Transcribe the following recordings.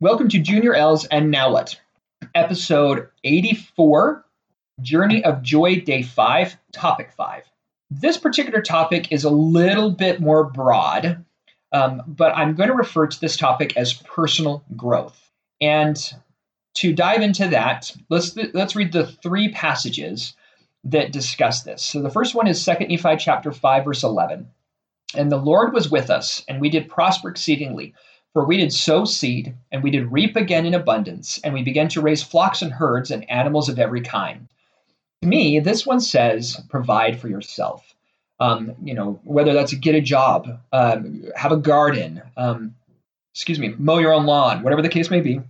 Welcome to Junior L's and Now What? Episode 84 Journey of Joy, Day 5, Topic 5. This particular topic is a little bit more broad, um, but I'm going to refer to this topic as personal growth. And to dive into that, let's, let's read the three passages that discuss this. So the first one is 2 Nephi chapter 5, verse 11. And the Lord was with us, and we did prosper exceedingly. For we did sow seed, and we did reap again in abundance, and we began to raise flocks and herds and animals of every kind. To me, this one says, provide for yourself. Um, you know, whether that's get a job, um, have a garden, um, excuse me, mow your own lawn, whatever the case may be,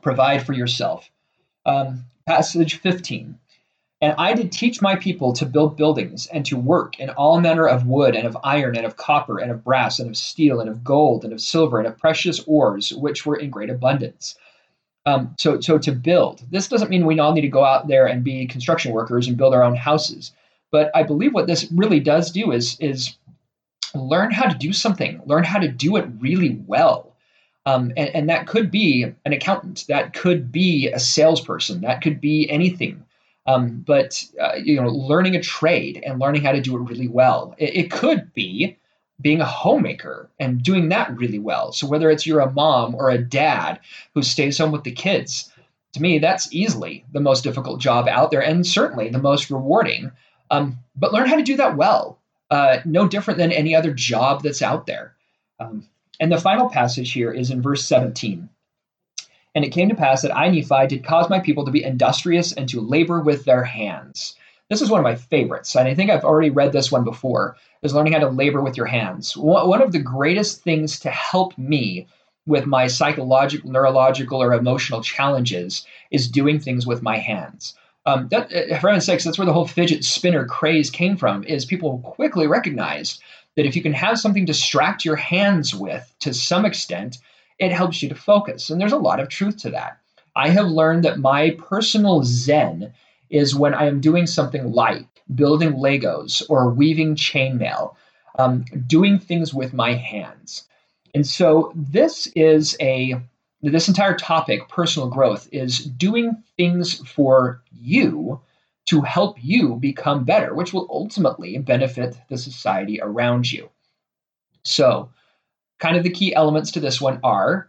provide for yourself. Um, passage 15. And I did teach my people to build buildings and to work in all manner of wood and of iron and of copper and of brass and of steel and of gold and of silver and of precious ores, which were in great abundance. Um, so, so to build, this doesn't mean we all need to go out there and be construction workers and build our own houses. But I believe what this really does do is is learn how to do something, learn how to do it really well. Um, and, and that could be an accountant, that could be a salesperson, that could be anything. Um, but uh, you know, learning a trade and learning how to do it really well. It, it, could be being a homemaker and doing that really well. So whether it's you're a mom or a dad who stays home with the kids, to me that's easily the most difficult job out there and certainly the most rewarding. Um, but learn how to do that well. Uh, no different than any other job that's out there. Um, and the final passage here is in verse 17. And it came to pass that I, Nephi, did cause my people to be industrious and to labor with their hands. This is one of my favorites, and I think I've already read this one before, is learning how to labor with your hands. One of the greatest things to help me with my psychological, neurological, or emotional challenges is doing things with my hands. Um, that, for heaven's sakes, that's where the whole fidget spinner craze came from. Is people quickly recognized that if you can have something to distract your hands with to some extent, it helps you to focus. And there's a lot of truth to that. I have learned that my personal zen is when I am doing something like building Legos or weaving chainmail, um, doing things with my hands. And so this is a this entire topic, personal growth, is doing things for you to help you become better, which will ultimately benefit the society around you. So kind of the key elements to this one are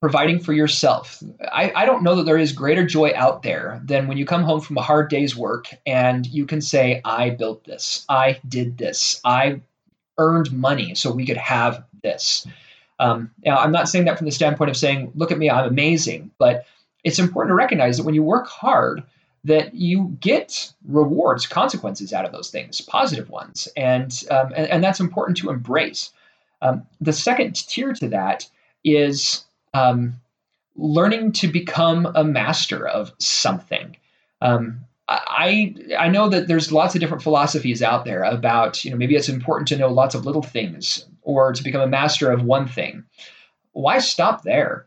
providing for yourself. I, I don't know that there is greater joy out there than when you come home from a hard day's work and you can say, I built this, I did this, I earned money so we could have this. Um, now, I'm not saying that from the standpoint of saying, look at me, I'm amazing, but it's important to recognize that when you work hard, that you get rewards, consequences out of those things, positive ones, and um, and, and, that's important to embrace. Um, the second tier to that is um, learning to become a master of something. Um, I I know that there's lots of different philosophies out there about you know maybe it's important to know lots of little things or to become a master of one thing. Why stop there?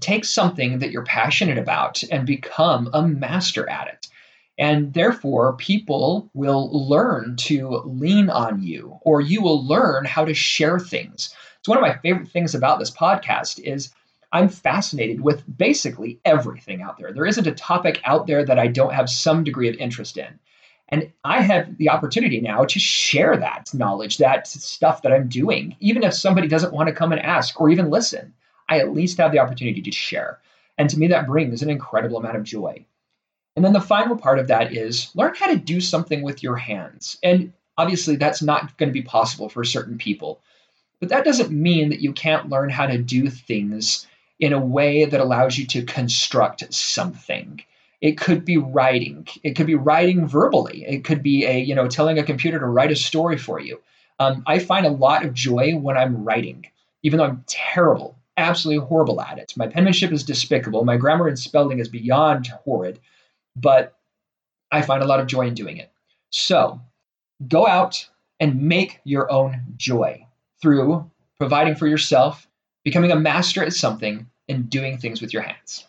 Take something that you're passionate about and become a master at it. And therefore, people will learn to lean on you, or you will learn how to share things. So one of my favorite things about this podcast is I'm fascinated with basically everything out there. There isn't a topic out there that I don't have some degree of interest in. And I have the opportunity now to share that knowledge, that stuff that I'm doing. Even if somebody doesn't want to come and ask or even listen, I at least have the opportunity to share. And to me, that brings an incredible amount of joy. And then the final part of that is learn how to do something with your hands. And obviously, that's not going to be possible for certain people. But that doesn't mean that you can't learn how to do things in a way that allows you to construct something. It could be writing. It could be writing verbally. It could be a you know telling a computer to write a story for you. Um, I find a lot of joy when I'm writing, even though I'm terrible, absolutely horrible at it. My penmanship is despicable. My grammar and spelling is beyond horrid but I find a lot of joy in doing it. So go out and make your own joy through providing for yourself, becoming a master at something, and doing things with your hands.